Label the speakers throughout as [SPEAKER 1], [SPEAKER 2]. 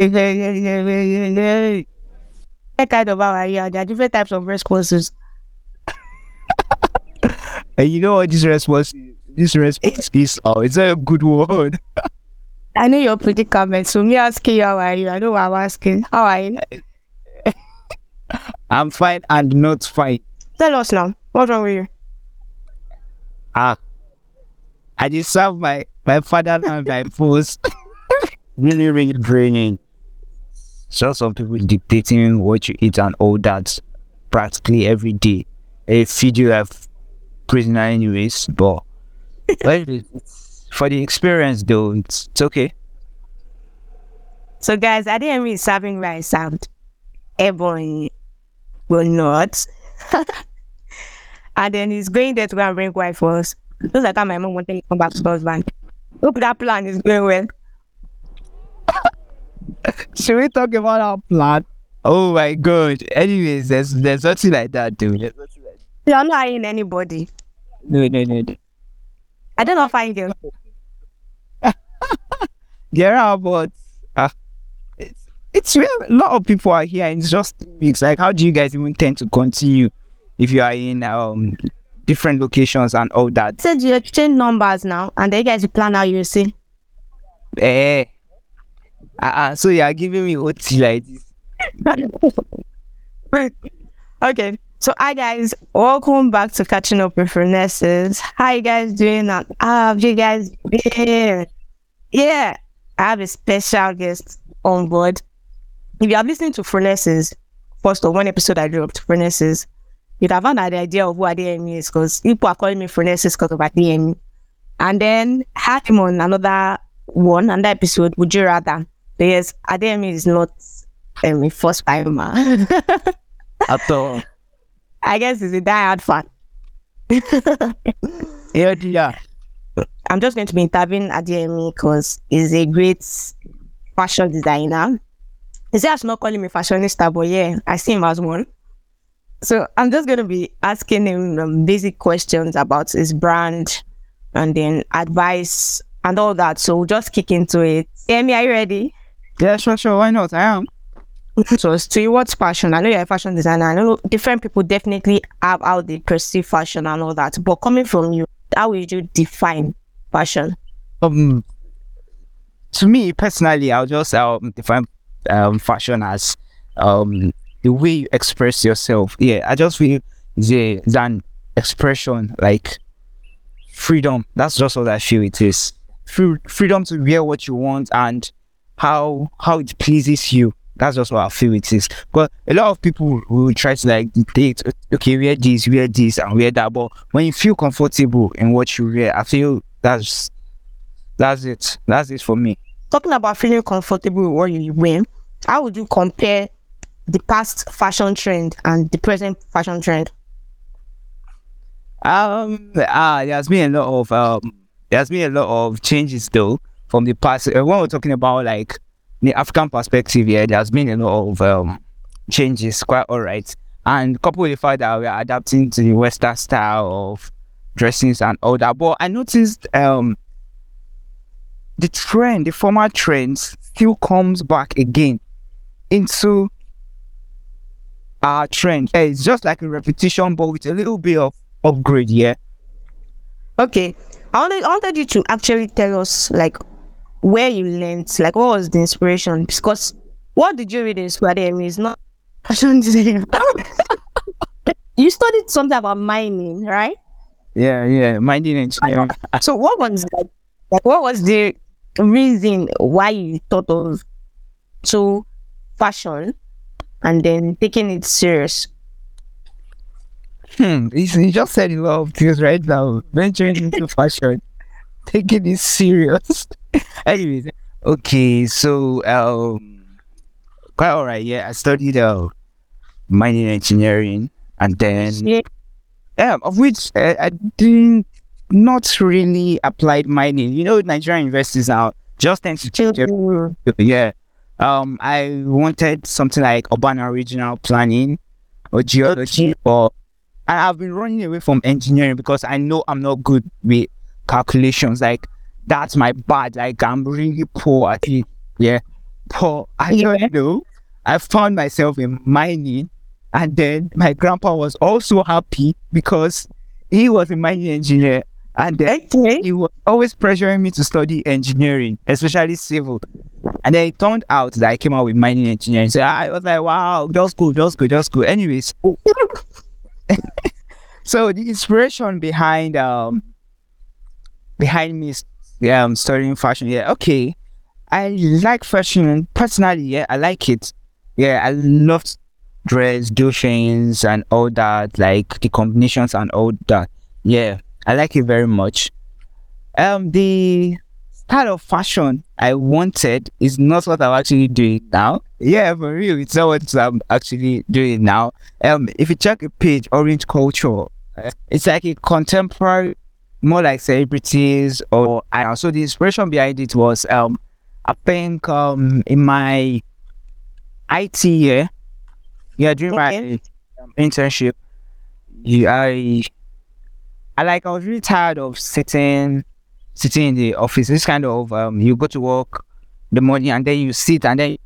[SPEAKER 1] What kind of how are you? There are different types of responses.
[SPEAKER 2] And you know what this response this response is oh it's a good word.
[SPEAKER 1] I know you're your predicament, so me asking you how are you? I know what I'm asking. How are you?
[SPEAKER 2] I'm fine and not fine.
[SPEAKER 1] Tell us now. What's wrong with you?
[SPEAKER 2] Ah I just serve my my father and my boss. really, really draining. So some people dictating what you eat and all that practically every day. They feed you like prisoner anyways, but for the experience though, it's, it's okay.
[SPEAKER 1] So, guys, I didn't is serving rice and everyone will not. and then he's going there to go and bring wife for us. Just like my mom wanted to come back to the husband. Hope that plan is going well.
[SPEAKER 2] Should we talk about our plan? Oh my god. Anyways, there's there's nothing like that, dude. There's nothing like
[SPEAKER 1] You're not eyeing anybody.
[SPEAKER 2] No, no, no. no.
[SPEAKER 1] I don't know if I girl.
[SPEAKER 2] There are but uh, it's it's real. A lot of people are here and it's just it's Like how do you guys even tend to continue if you are in um different locations and all that?
[SPEAKER 1] Said you exchange numbers now, and then you guys plan how you see.
[SPEAKER 2] Eh. Uh, so you are giving me OT like this.
[SPEAKER 1] okay. So hi guys, welcome back to catching up with Renesses. How you guys doing? How have you guys been? Yeah, I have a special guest on board. If you are listening to Furnaces, first of one episode I dropped, Furnaces, you'd have an idea of who ADME is because people are calling me Furnaces because of ADME. And then had him on another one, another episode, Would You Rather? Yes, ADME is not um, a first timer.
[SPEAKER 2] At all.
[SPEAKER 1] I guess he's a diehard fan.
[SPEAKER 2] Yeah, yeah.
[SPEAKER 1] I'm just going to be interviewing Adeyemi because he's a great fashion designer. He said not calling me fashionista, but yeah, I see him as one. So I'm just going to be asking him um, basic questions about his brand and then advice and all that. So we'll just kick into it. Amy, are you ready?
[SPEAKER 2] Yeah, sure, sure. Why not? I am.
[SPEAKER 1] So towards fashion. I know you're a fashion designer. I know different people definitely have how they perceive fashion and all that. But coming from you, how would you define fashion?
[SPEAKER 2] um to me personally i'll just um define um fashion as um the way you express yourself yeah i just feel the a, it's an expression like freedom that's just what i feel it is Free, freedom to wear what you want and how how it pleases you that's just what i feel it is but a lot of people will try to like dictate okay wear this wear this and wear that but when you feel comfortable in what you wear i feel that's that's it. That's it for me.
[SPEAKER 1] Talking about feeling comfortable with what you wear, how would you compare the past fashion trend and the present fashion trend?
[SPEAKER 2] Um, ah, there's been a lot of um, there's been a lot of changes though from the past. Uh, when we're talking about like the African perspective, yeah, there's been a lot of um changes. Quite all right, and coupled with the fact that we're adapting to the Western style of dressings and all that. But I noticed um the trend, the former trends, still comes back again into our trend. It's just like a repetition, but with a little bit of upgrade, yeah.
[SPEAKER 1] Okay, I wanted, I wanted you to actually tell us like where you learned, like what was the inspiration? Because what did you read in Swademi is not fashion design. you studied something about mining, right?
[SPEAKER 2] Yeah, yeah. Mining engineering.
[SPEAKER 1] So what was like, like what was the reason why you thought of so fashion and then taking it serious?
[SPEAKER 2] Hmm. You just said a lot of things right now. Venturing into fashion, taking it serious. Anyways, okay. So, um, quite alright. Yeah, I studied uh, mining engineering, and then
[SPEAKER 1] Yeah.
[SPEAKER 2] yeah, of which uh, I didn't not really applied mining. You know, Nigerian universities now just tend to change yeah. Um, I wanted something like urban and regional planning or geology, or and I've been running away from engineering because I know I'm not good with calculations. Like that's my bad. Like I'm really poor at it. Yeah. Poor. I
[SPEAKER 1] Yeah.
[SPEAKER 2] don't know. I found myself in mining, and then my grandpa was also happy because he was a mining engineer, and then
[SPEAKER 1] Okay.
[SPEAKER 2] he was always pressuring me to study engineering, especially civil. And then it turned out that I came out with mining engineering. So I was like, wow, just go, just go, just go. Anyways, so the inspiration behind um behind me um studying fashion, yeah, okay. I like fashion personally, yeah, I like it. Yeah, I love dress, do things and all that, like the combinations and all that. Yeah, I like it very much. Um, the style of fashion I wanted is not what I'm actually doing now. Yeah, for real, it's not what I'm actually doing now. Um, if you check a page, Orange Culture, it's like a contemporary, more like celebrities or I also the inspiration behind it was um, I think um in my IT year, yeah, during my um, internship, yeah, I I like I was really tired of sitting sitting in the office. This kind of um you go to work the morning and then you sit and then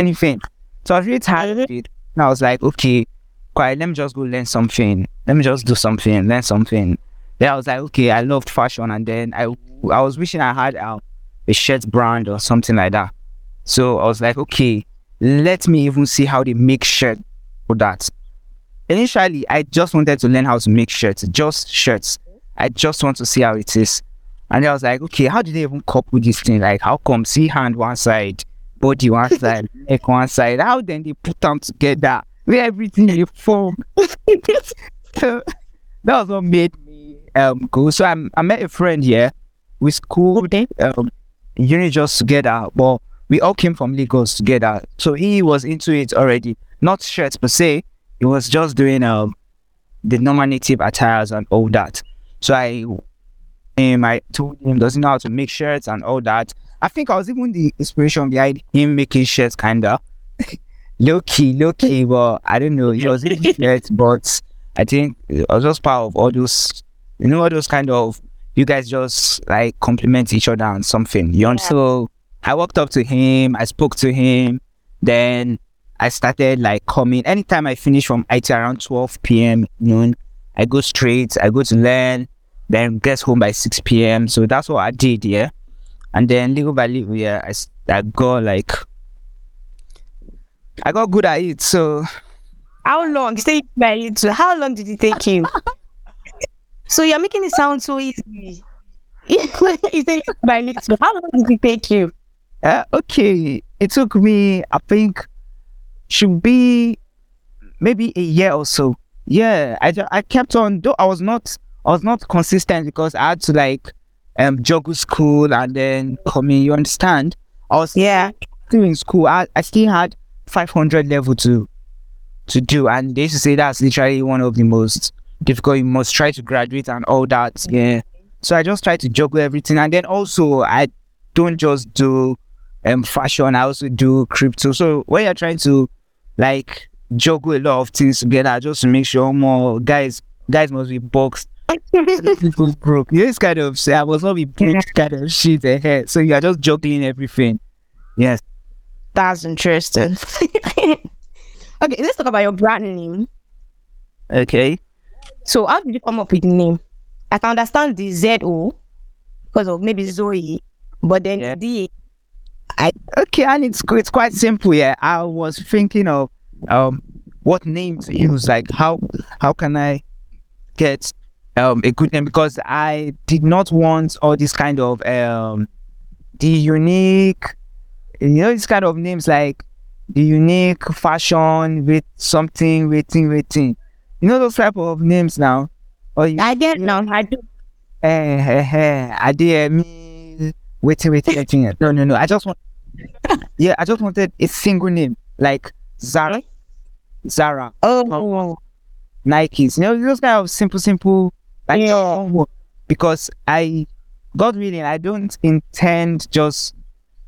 [SPEAKER 2] anything. So I was really tired of it. And I was like, okay, quiet, let me just go learn something. Let me just do something, learn something. Then I was like, okay, I loved fashion and then I I was wishing I had uh, a shirt brand or something like that. So I was like, okay, let me even see how they make shirt for that. Initially, I just wanted to learn how to make shirts, just shirts. I just want to see how it is. And I was like, okay, how did they even cope with this thing? Like, how come see hand one side, body one side, neck one side? How then they put them together? Where everything they form. so that was what made me um go. So I, I met a friend here. We schooled um, uni just together, but we all came from Lagos together. So he was into it already. Not shirts per se. He was just doing um the normal native attires and all that. So I him, I told him doesn't know how to make shirts and all that. I think I was even the inspiration behind him making shirts kinda. low key, low key, but I don't know. He was making shirts, but I think I was just part of all those you know all those kind of you guys just like compliment each other on something. You know? So I walked up to him, I spoke to him, then I started like coming. Anytime I finish from IT around 12 p.m. noon, I go straight, I go to learn, then get home by 6 p.m. So that's what I did, yeah. And then little by little, yeah, I got like, I got good at it. So
[SPEAKER 1] How long? You say married to how long did it take you? so you're making it sound so easy. you say married to how long did it take you?
[SPEAKER 2] Uh, okay, it took me, I think, should be maybe a year or so. Yeah, I, ju- I kept on. Though I was not, I was not consistent because I had to like um juggle school and then come in. You understand? I was
[SPEAKER 1] Yeah.
[SPEAKER 2] still in school. I, I still had 500 level to to do, and they used to say that's literally one of the most difficult. You must try to graduate and all that. Yeah. So I just try to juggle everything, and then also I don't just do um fashion. I also do crypto. So when you're trying to like juggle a lot of things together, just to make sure more guys guys must be boxed. People broke. You just kind of I must not be broke kind of shit ahead. So you're just juggling everything. Yes.
[SPEAKER 1] That's interesting. okay, let's talk about your brand name.
[SPEAKER 2] Okay.
[SPEAKER 1] So how did you come up with the name? I can understand the Z O because of maybe Zoe, but then
[SPEAKER 2] Yeah.
[SPEAKER 1] D
[SPEAKER 2] Okay, and it's it's quite simple. Yeah, I was thinking of um what name to use. Like how how can I get um a good name because I did not want all this kind of um the unique you know this kind of names like the unique fashion with something waiting waiting. You know those type of names now. Or you,
[SPEAKER 1] I get now. I do.
[SPEAKER 2] eh, eh, eh, I did me waiting, waiting, waiting. No, no, no. I just want, yeah, I just wanted a single name like Zara, Zara,
[SPEAKER 1] Oh,
[SPEAKER 2] Nikes. You know, those kind of simple, simple, like
[SPEAKER 1] Yeah.
[SPEAKER 2] because I, God willing, I don't intend just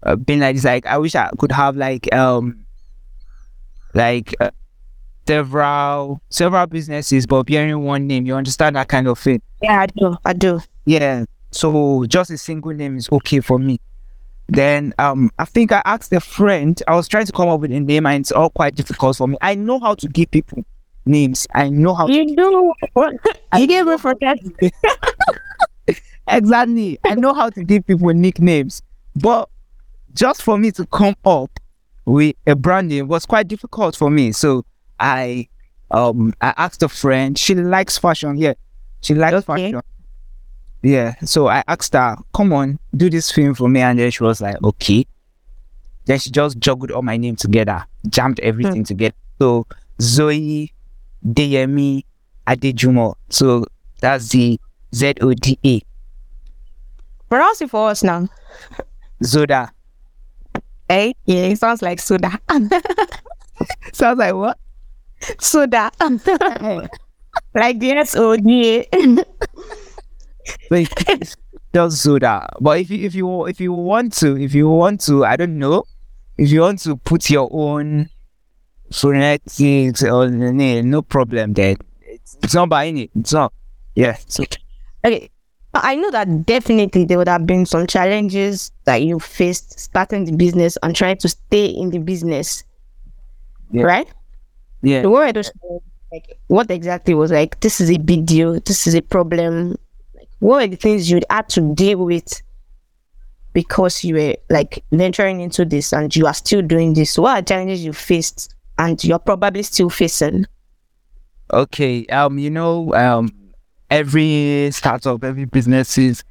[SPEAKER 2] uh, being like this. Like I wish I could have like um, like uh, several several businesses, but bearing one name. You understand that kind of thing?
[SPEAKER 1] yeah, I do. I do.
[SPEAKER 2] Yeah. So just a single name is okay for me. Then um, I think I asked a friend. I was trying to come up with a name, and it's all quite difficult for me. I know how to give people names. I know how.
[SPEAKER 1] You do what? You gave me for that.
[SPEAKER 2] exactly. I know how to give people nicknames, but just for me to come up with a brand name was quite difficult for me. So I um I asked a friend. She likes fashion. Yeah, she likes
[SPEAKER 1] Okay.
[SPEAKER 2] fashion. Yeah. So I asked her, "Come on, do this film for me," and then she was like, "Okay." Then she just juggled all my name together, jammed everything together. So Zoe, Deyemi, Adejumo. So that's the Z O D A.
[SPEAKER 1] Pronounce it for us now.
[SPEAKER 2] Zoda.
[SPEAKER 1] Hey, Yeah, it sounds like soda.
[SPEAKER 2] Sounds like what?
[SPEAKER 1] Soda. like the S O D A.
[SPEAKER 2] Like just Zoda. But if you if you if you want to if you want to I don't know if you want to put your own phonetics on the name, no problem. Then it's, it's not buying it. It's not. Yeah. So
[SPEAKER 1] Okay. I know that definitely there would have been some challenges that you faced starting the business and trying to stay in the business.
[SPEAKER 2] Yeah.
[SPEAKER 1] Right?
[SPEAKER 2] Yeah.
[SPEAKER 1] So what were those like what exactly was like this is a big deal, this is a problem. Like what are the things you'd had to deal with because you were like venturing into this and you are still doing this? What are challenges you faced and you're probably still facing?
[SPEAKER 2] Okay. Um. You know. Um. Every startup, every businesses,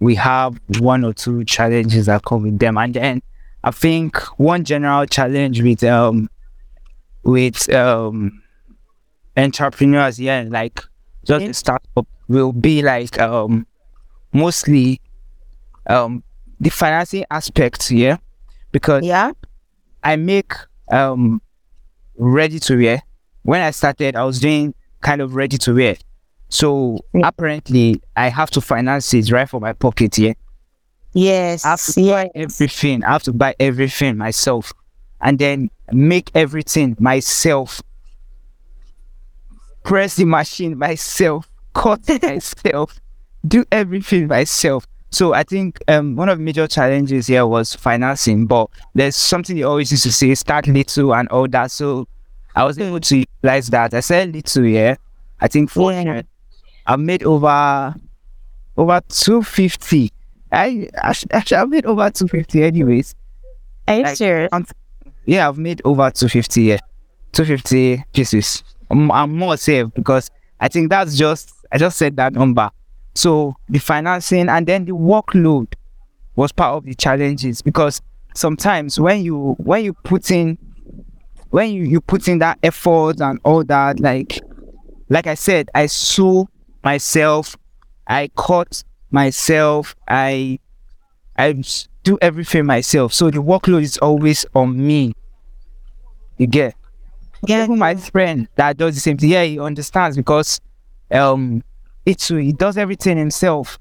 [SPEAKER 2] we have one or two challenges that come with them, and then I think one general challenge with um with um entrepreneurs, yeah, like just
[SPEAKER 1] Yeah.
[SPEAKER 2] a startup will be like um mostly um the financing aspect, yeah, because
[SPEAKER 1] Yeah?
[SPEAKER 2] I make um ready to wear. When I started, I was doing kind of ready to wear. So
[SPEAKER 1] Yeah.
[SPEAKER 2] apparently, I have to finance it right from my pocket. Yeah,
[SPEAKER 1] Yes.
[SPEAKER 2] I have to
[SPEAKER 1] yeah.
[SPEAKER 2] buy everything. I have to buy everything myself, and then make everything myself. Press the machine myself. Cut it myself. Do everything myself. So I think um, one of the major challenges here was financing, but there's something you always used to say, start little and all that. So I was able to realize that. I said little, yeah. I think four hundred. I made over over two fifty. I actually, actually I made over two fifty anyways.
[SPEAKER 1] Are you
[SPEAKER 2] like,
[SPEAKER 1] serious?
[SPEAKER 2] Yeah, I've made over two fifty. Yeah, two fifty pieces. I'm, I'm more safe because I think that's just I just said that number. So the financing and then the workload was part of the challenges because sometimes when you when you put in when you, you put in that effort and all that like like I said, I sew myself, I cut myself, I I do everything myself. So the workload is always on me. You get
[SPEAKER 1] Yeah.
[SPEAKER 2] even my friend that does the same thing. Yeah, he understands because um it's he does everything himself.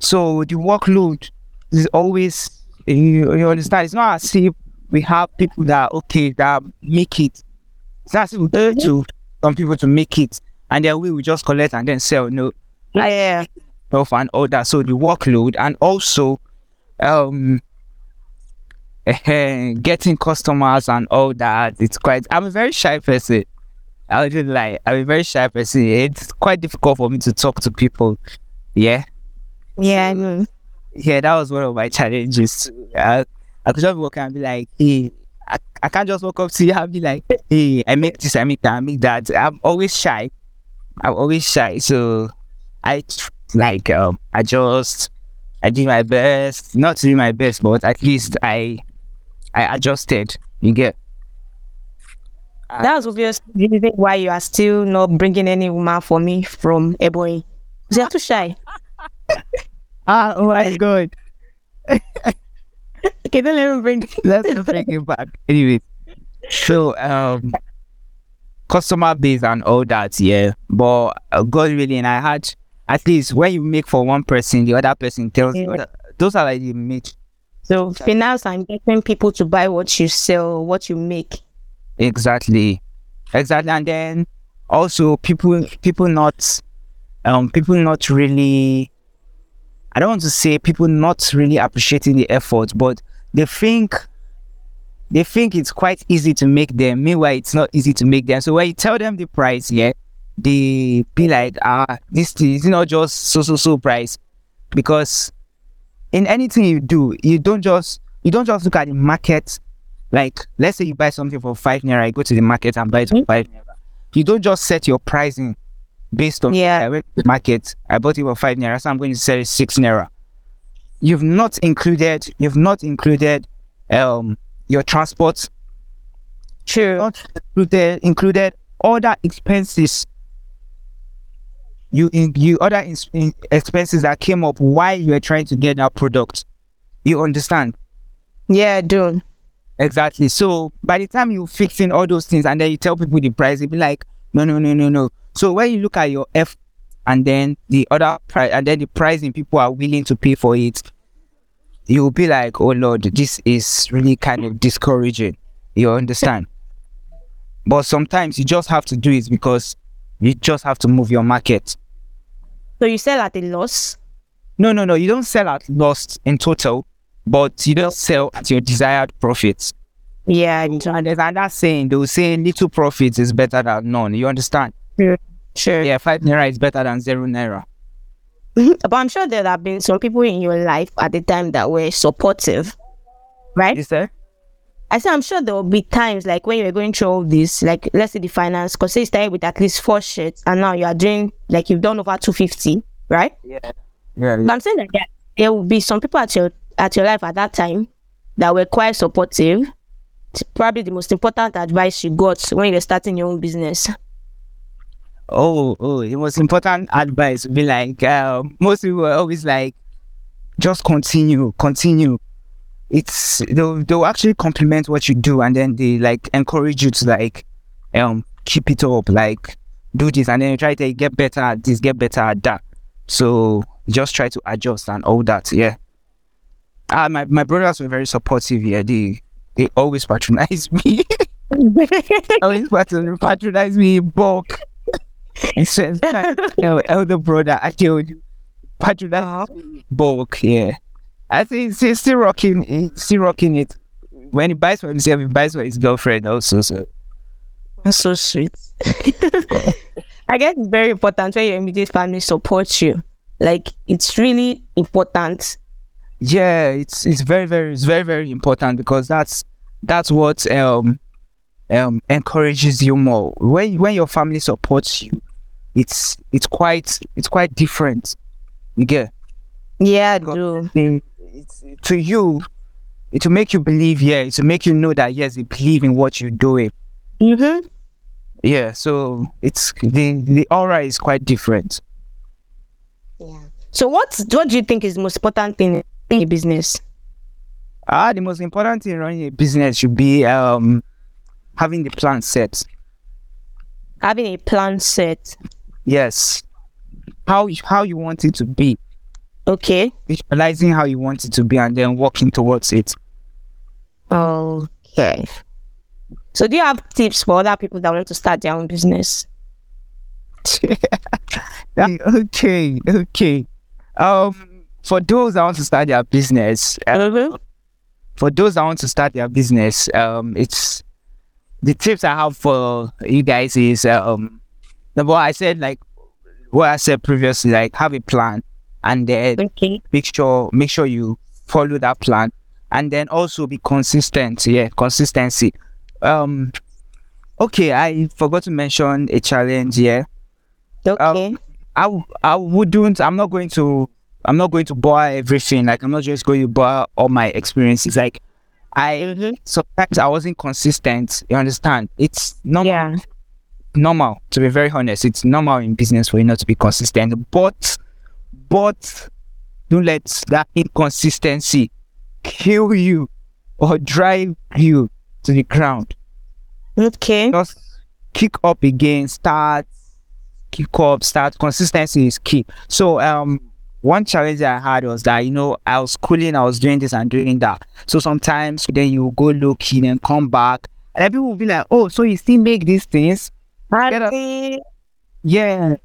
[SPEAKER 2] So the workload is always you, you understand. It's not as if we have people that okay that make it. It's not as if we go to some people to make it and then we will just collect and then sell. No,
[SPEAKER 1] Yeah.
[SPEAKER 2] health and all that. So the workload and also um eh, getting customers and all that. It's quite I'm a very shy person. I wouldn't lie. I'm a very shy person. It's quite difficult for me to talk to people. Yeah.
[SPEAKER 1] Yeah. I know.
[SPEAKER 2] Yeah, that was one of my challenges. I, I could just walk and be like, hey, I, I can't just walk up to you and be like, hey, I make this, I make that, I make that. I'm always shy. I'm always shy. So I like um I just I did my best. Not to do my best, but at least I I adjusted. You get
[SPEAKER 1] That's obviously the reason why you are still not bringing any woman for me from Ebonyi. You're too shy.
[SPEAKER 2] Ah oh my god.
[SPEAKER 1] Okay, then let me bring.
[SPEAKER 2] Let's bring it back. Anyway. So um customer base and all that, yeah. But uh, God willing, I had at least when you make for one person, the other person tells you.
[SPEAKER 1] Yeah.
[SPEAKER 2] Those are like the major
[SPEAKER 1] So finance and getting people to buy what you sell, what you make.
[SPEAKER 2] Exactly, exactly, and then also people people not um people not really. I don't want to say people not really appreciating the effort, but they think they think it's quite easy to make them. Meanwhile, it's not easy to make them. So when you tell them the price, yeah, they be like, ah, this is not just so so so price, because in anything you do, you don't just you don't just look at the market. Like, let's say you buy something for five naira, you go to the market and buy it for
[SPEAKER 1] Mm.
[SPEAKER 2] five naira. You don't just set your pricing based on
[SPEAKER 1] Yeah.
[SPEAKER 2] I went to the market, I bought it for five naira, so I'm going to sell it six naira. You've not included, you've not included um your transport,
[SPEAKER 1] True.
[SPEAKER 2] not included included other expenses. You in you other ins- in- expenses that came up while you were trying to get that product. You understand?
[SPEAKER 1] Yeah, do.
[SPEAKER 2] Exactly. So by the time you fix in all those things and then you tell people the price, they be like, no, no, no, no, no. So when you look at your F and then the other price and then the pricing people are willing to pay for it, you'll be like, oh Lord, this is really kind of discouraging. You understand? but sometimes you just have to do it because you just have to move your market.
[SPEAKER 1] So you sell at a loss?
[SPEAKER 2] No, no, no. You don't sell at loss in total, but you don't sell at your desired profits.
[SPEAKER 1] Yeah.
[SPEAKER 2] And there's another saying, they will say little profits is better than none. You understand?
[SPEAKER 1] Yeah, Sure.
[SPEAKER 2] Yeah, five naira is better than zero naira.
[SPEAKER 1] But I'm sure there have been some people in your life at the time that were supportive, right?
[SPEAKER 2] Is there?
[SPEAKER 1] I said I'm sure there will be times like when you were going through all this, like let's say the finance, because you started with at least four shirts and now you are doing like you've done over 250, right?
[SPEAKER 2] Yeah. Yeah.
[SPEAKER 1] But I'm saying that there, there will be some people at your at your life at that time that were quite supportive. It's probably the most important advice you got when you were starting your own business.
[SPEAKER 2] Oh, oh, it was important advice. Be like, uh, most people were always like, just continue, continue. It's they'll they'll actually compliment what you do, and then they like encourage you to like, um, keep it up, like do this, and then you try to get better at this, get better at that. So just try to adjust and all that. Yeah. Ah, my my brothers were very supportive. Yeah, they they always patronize me. always patron- patronize me in bulk. And so, el- elder brother, I you, patronize bulk. Yeah, I think he's still rocking, he's still rocking it. When he buys for himself, he buys for his girlfriend also. So
[SPEAKER 1] That's so sweet. I guess it's very important when your immediate family supports you. Like it's really important.
[SPEAKER 2] yeah, it's it's very very it's very very important because that's that's what um um encourages you more when when your family supports you. It's it's quite it's quite different. You get.
[SPEAKER 1] Yeah, I do.
[SPEAKER 2] they, it's, to you, it will make you believe, yeah, it will make you know that, yes, they believe in what you're doing.
[SPEAKER 1] Mm-hmm.
[SPEAKER 2] Yeah, so it's the, the aura is quite different.
[SPEAKER 1] Yeah. So what what do you think is the most important thing in your business?
[SPEAKER 2] Ah, the most important thing in running a business should be um having the plan set.
[SPEAKER 1] Having a plan set.
[SPEAKER 2] Yes. How how you want it to be.
[SPEAKER 1] Okay.
[SPEAKER 2] Visualizing how you want it to be and then working towards it.
[SPEAKER 1] Okay. So do you have tips for other people that want to start their own business?
[SPEAKER 2] okay, okay. Um for those that want to start their business, uh,
[SPEAKER 1] Mm-hmm.
[SPEAKER 2] for those that want to start their business, um, it's the tips I have for you guys is um, number one, I said like what I said previously, like have a plan and then
[SPEAKER 1] Okay.
[SPEAKER 2] make sure make sure you follow that plan and then also be consistent. Yeah, consistency. Um, okay, I forgot to mention a challenge. Yeah,
[SPEAKER 1] Okay.
[SPEAKER 2] I w- I wouldn't. I'm not going to. I'm not going to bore everything. Like I'm not just going to bore all my experiences. Like I
[SPEAKER 1] Mhm.
[SPEAKER 2] sometimes I wasn't consistent. You understand? It's normal.
[SPEAKER 1] Yeah.
[SPEAKER 2] Normal. To be very honest, it's normal in business for you not to be consistent. But but don't let that inconsistency kill you or drive you to the ground
[SPEAKER 1] Okay.
[SPEAKER 2] just kick up again, start, kick up, start. Consistency is key. So, um, one challenge I had was that, you know, I was schooling, I was doing this and doing that. So sometimes then you go low key, then come back, and people will be like, oh, so you still make these things?
[SPEAKER 1] Okay.
[SPEAKER 2] Yeah.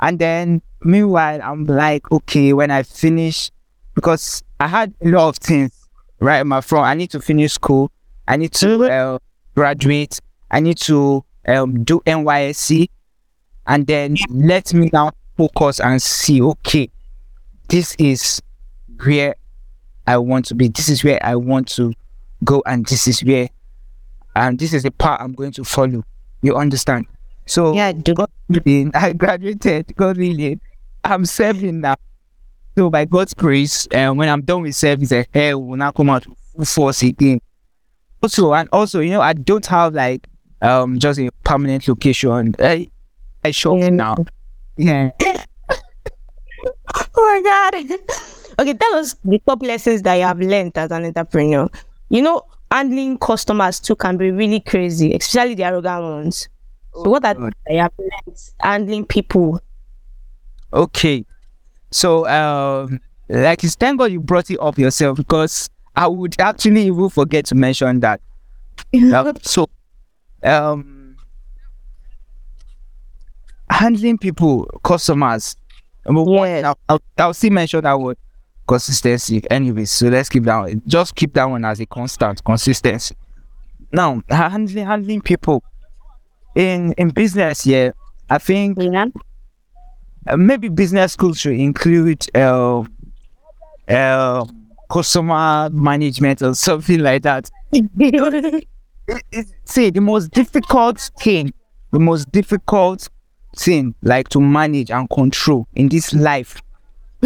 [SPEAKER 2] And then meanwhile, I'm like, okay, when I finish, because I had a lot of things right in my front. I need to finish school. I need to uh, graduate. I need to um, do NYSC, and then let me now focus and see. Okay, this is where I want to be. This is where I want to go, and this is where, and this is the path I'm going to follow. You understand? So
[SPEAKER 1] Yeah, I do.
[SPEAKER 2] God willing, I graduated. God willing, I'm serving now. So by God's grace, and when I'm done with service, the hair will now come out full force again. Also, and also, you know, I don't have like um just a permanent location. I I shop
[SPEAKER 1] Yeah.
[SPEAKER 2] now. Yeah.
[SPEAKER 1] Oh my god. okay, tell us the top lessons that you have learned as an entrepreneur. You know, handling customers too can be really crazy, especially the arrogant ones. So what are
[SPEAKER 2] God.
[SPEAKER 1] that you have learned handling people?
[SPEAKER 2] Okay. So um like it's thank God you brought it up yourself because I would actually even forget to mention that. So um handling people, customers. Number one,
[SPEAKER 1] Yes.
[SPEAKER 2] I'll, I'll, I'll still mention that word consistency. Anyways, so let's keep that one. Just keep that one as a constant consistency. Now, handling handling people in in business, yeah, I think
[SPEAKER 1] Yeah.
[SPEAKER 2] uh, maybe business school should include uh, uh, customer management or something like that. It- it- see, the most difficult thing, the most difficult thing, like to manage and control in this life,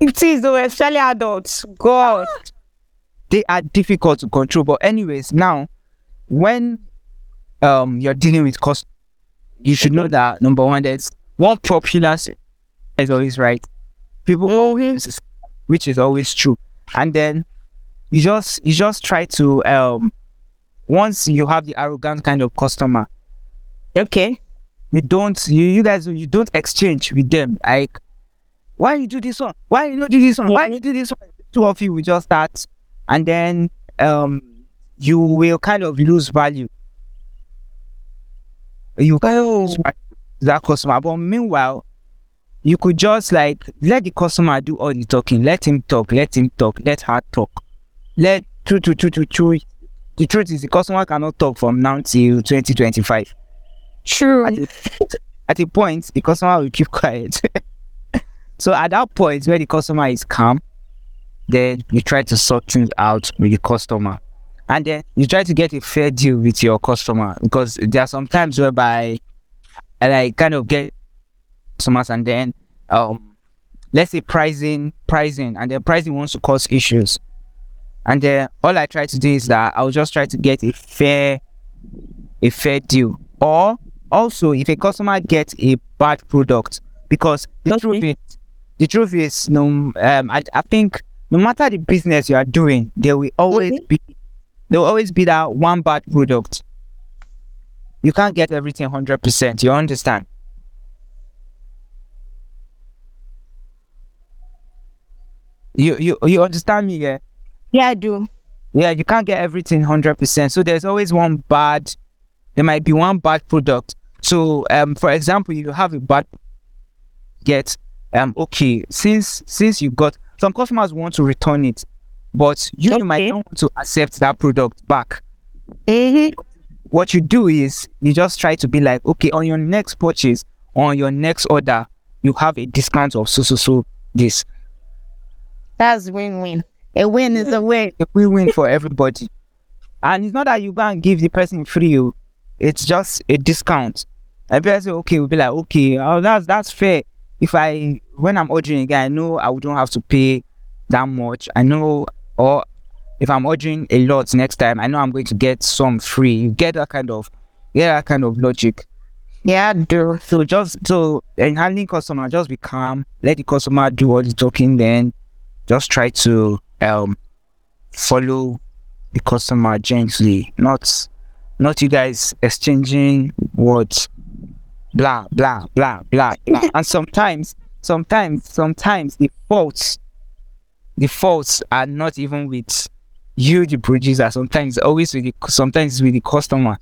[SPEAKER 1] it is though, especially adults. God.
[SPEAKER 2] they are difficult to control. But anyways, now when um you're dealing with cost, you should know that number one, there's one popular is always right. People always, which is always true, and then you just you just try to um once you have the arrogant kind of customer,
[SPEAKER 1] Okay.
[SPEAKER 2] you don't you you guys you don't exchange with them. Like why you do this one? Why you not do this one? Why you do this one? Two of you will just start and then um you will kind of lose value you kind of lose value to that customer but meanwhile you could just like let the customer do all the talking let him talk let him talk let her talk let true true true true true the truth is the customer cannot talk from now till 2025
[SPEAKER 1] True.
[SPEAKER 2] at a, at a point, the customer will keep quiet. so at that point where the customer is calm, then you try to sort things out with the customer. And then you try to get a fair deal with your customer because there are some times whereby I kind of get customers and then um let's say pricing pricing and then pricing wants to cause issues. And then all I try to do is that I'll just try to get a fair a fair deal. Or also if a customer gets a bad product, because the truth is the truth is no um I, I think no matter the business you are doing, there will always be there will always be that one bad product. You can't get everything hundred percent, you understand? You you you understand me, yeah?
[SPEAKER 1] Yeah, I do.
[SPEAKER 2] Yeah, you can't get everything hundred percent. So there's always one bad. There might be one bad product. So, um, for example, you have a bad get. Um, okay, since since you got some customers want to return it, but you, you might not want to accept that product back.
[SPEAKER 1] Mm-hmm.
[SPEAKER 2] What you do is you just try to be like, okay, on your next purchase, on your next order, you have a discount of so so so this.
[SPEAKER 1] That's win-win. A win is a win.
[SPEAKER 2] a win-win for everybody. And it's not that you go and give the person free, oh, it's just a discount. And people say, okay, we'll be like, okay, oh, that's that's fair. If I when I'm ordering again, I know I don't have to pay that much. I know, or if I'm ordering a lot next time, I know I'm going to get some free. You get that kind of, yeah, that kind of logic.
[SPEAKER 1] Yeah, do.
[SPEAKER 2] So just so in handling customer, just be calm. Let the customer do all the talking. Then just try to um follow the customer gently. Not not you guys exchanging words. Blah blah blah blah blah. and sometimes, sometimes, sometimes the faults, the faults are not even with you, the producer. Sometimes always with the sometimes with the customer.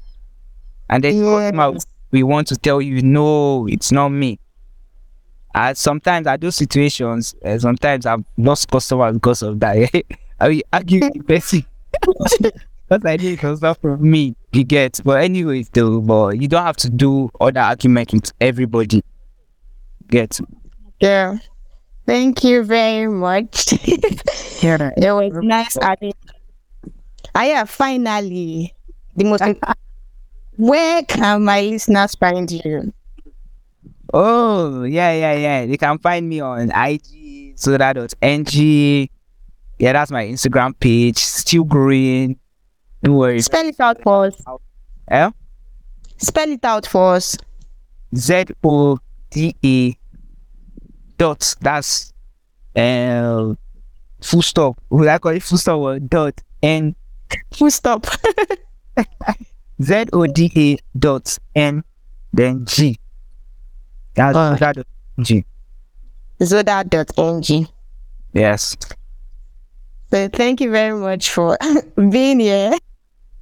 [SPEAKER 2] And then the customer we want to tell you no it's not me uh, sometimes at those situations, uh, sometimes I've lost customers because of that. I mean, argue with the person. Because I did not from me, you get. But anyways, though, but you don't have to do other argument with everybody. Get.
[SPEAKER 1] Yeah. Thank you very much.
[SPEAKER 2] Yeah.
[SPEAKER 1] it was nice having. Ah, yeah, finally, the most. Where can my listeners find you?
[SPEAKER 2] Oh, yeah, yeah, yeah. They can find me on IG, Zoda.ng. Yeah, that's my Instagram page. Still growing. No worries.
[SPEAKER 1] Spell it out for us.
[SPEAKER 2] Eh?
[SPEAKER 1] Spell it out for us.
[SPEAKER 2] Z O D E dot. That's uh, full stop. Would I call it full stop or dot? N
[SPEAKER 1] Full stop.
[SPEAKER 2] Z O D A dot N then G. That's
[SPEAKER 1] Oh.
[SPEAKER 2] that dot G.
[SPEAKER 1] Zoda.ng.
[SPEAKER 2] Yes.
[SPEAKER 1] So thank you very much for being here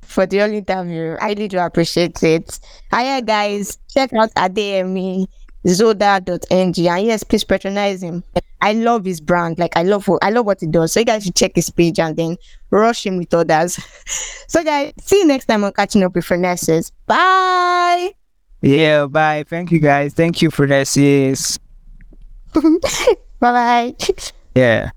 [SPEAKER 1] for the whole interview. I really do appreciate it. Hiya guys, check out Adeyemi Zoda.ng and yes, please patronize him. I love his brand. Like I love what I love what he does. So you guys should check his page and then rush him with others. so guys, see you next time on catching up with Finesses. Bye.
[SPEAKER 2] Yeah, bye. Thank you guys. Thank you for this.
[SPEAKER 1] Bye bye.
[SPEAKER 2] Yeah.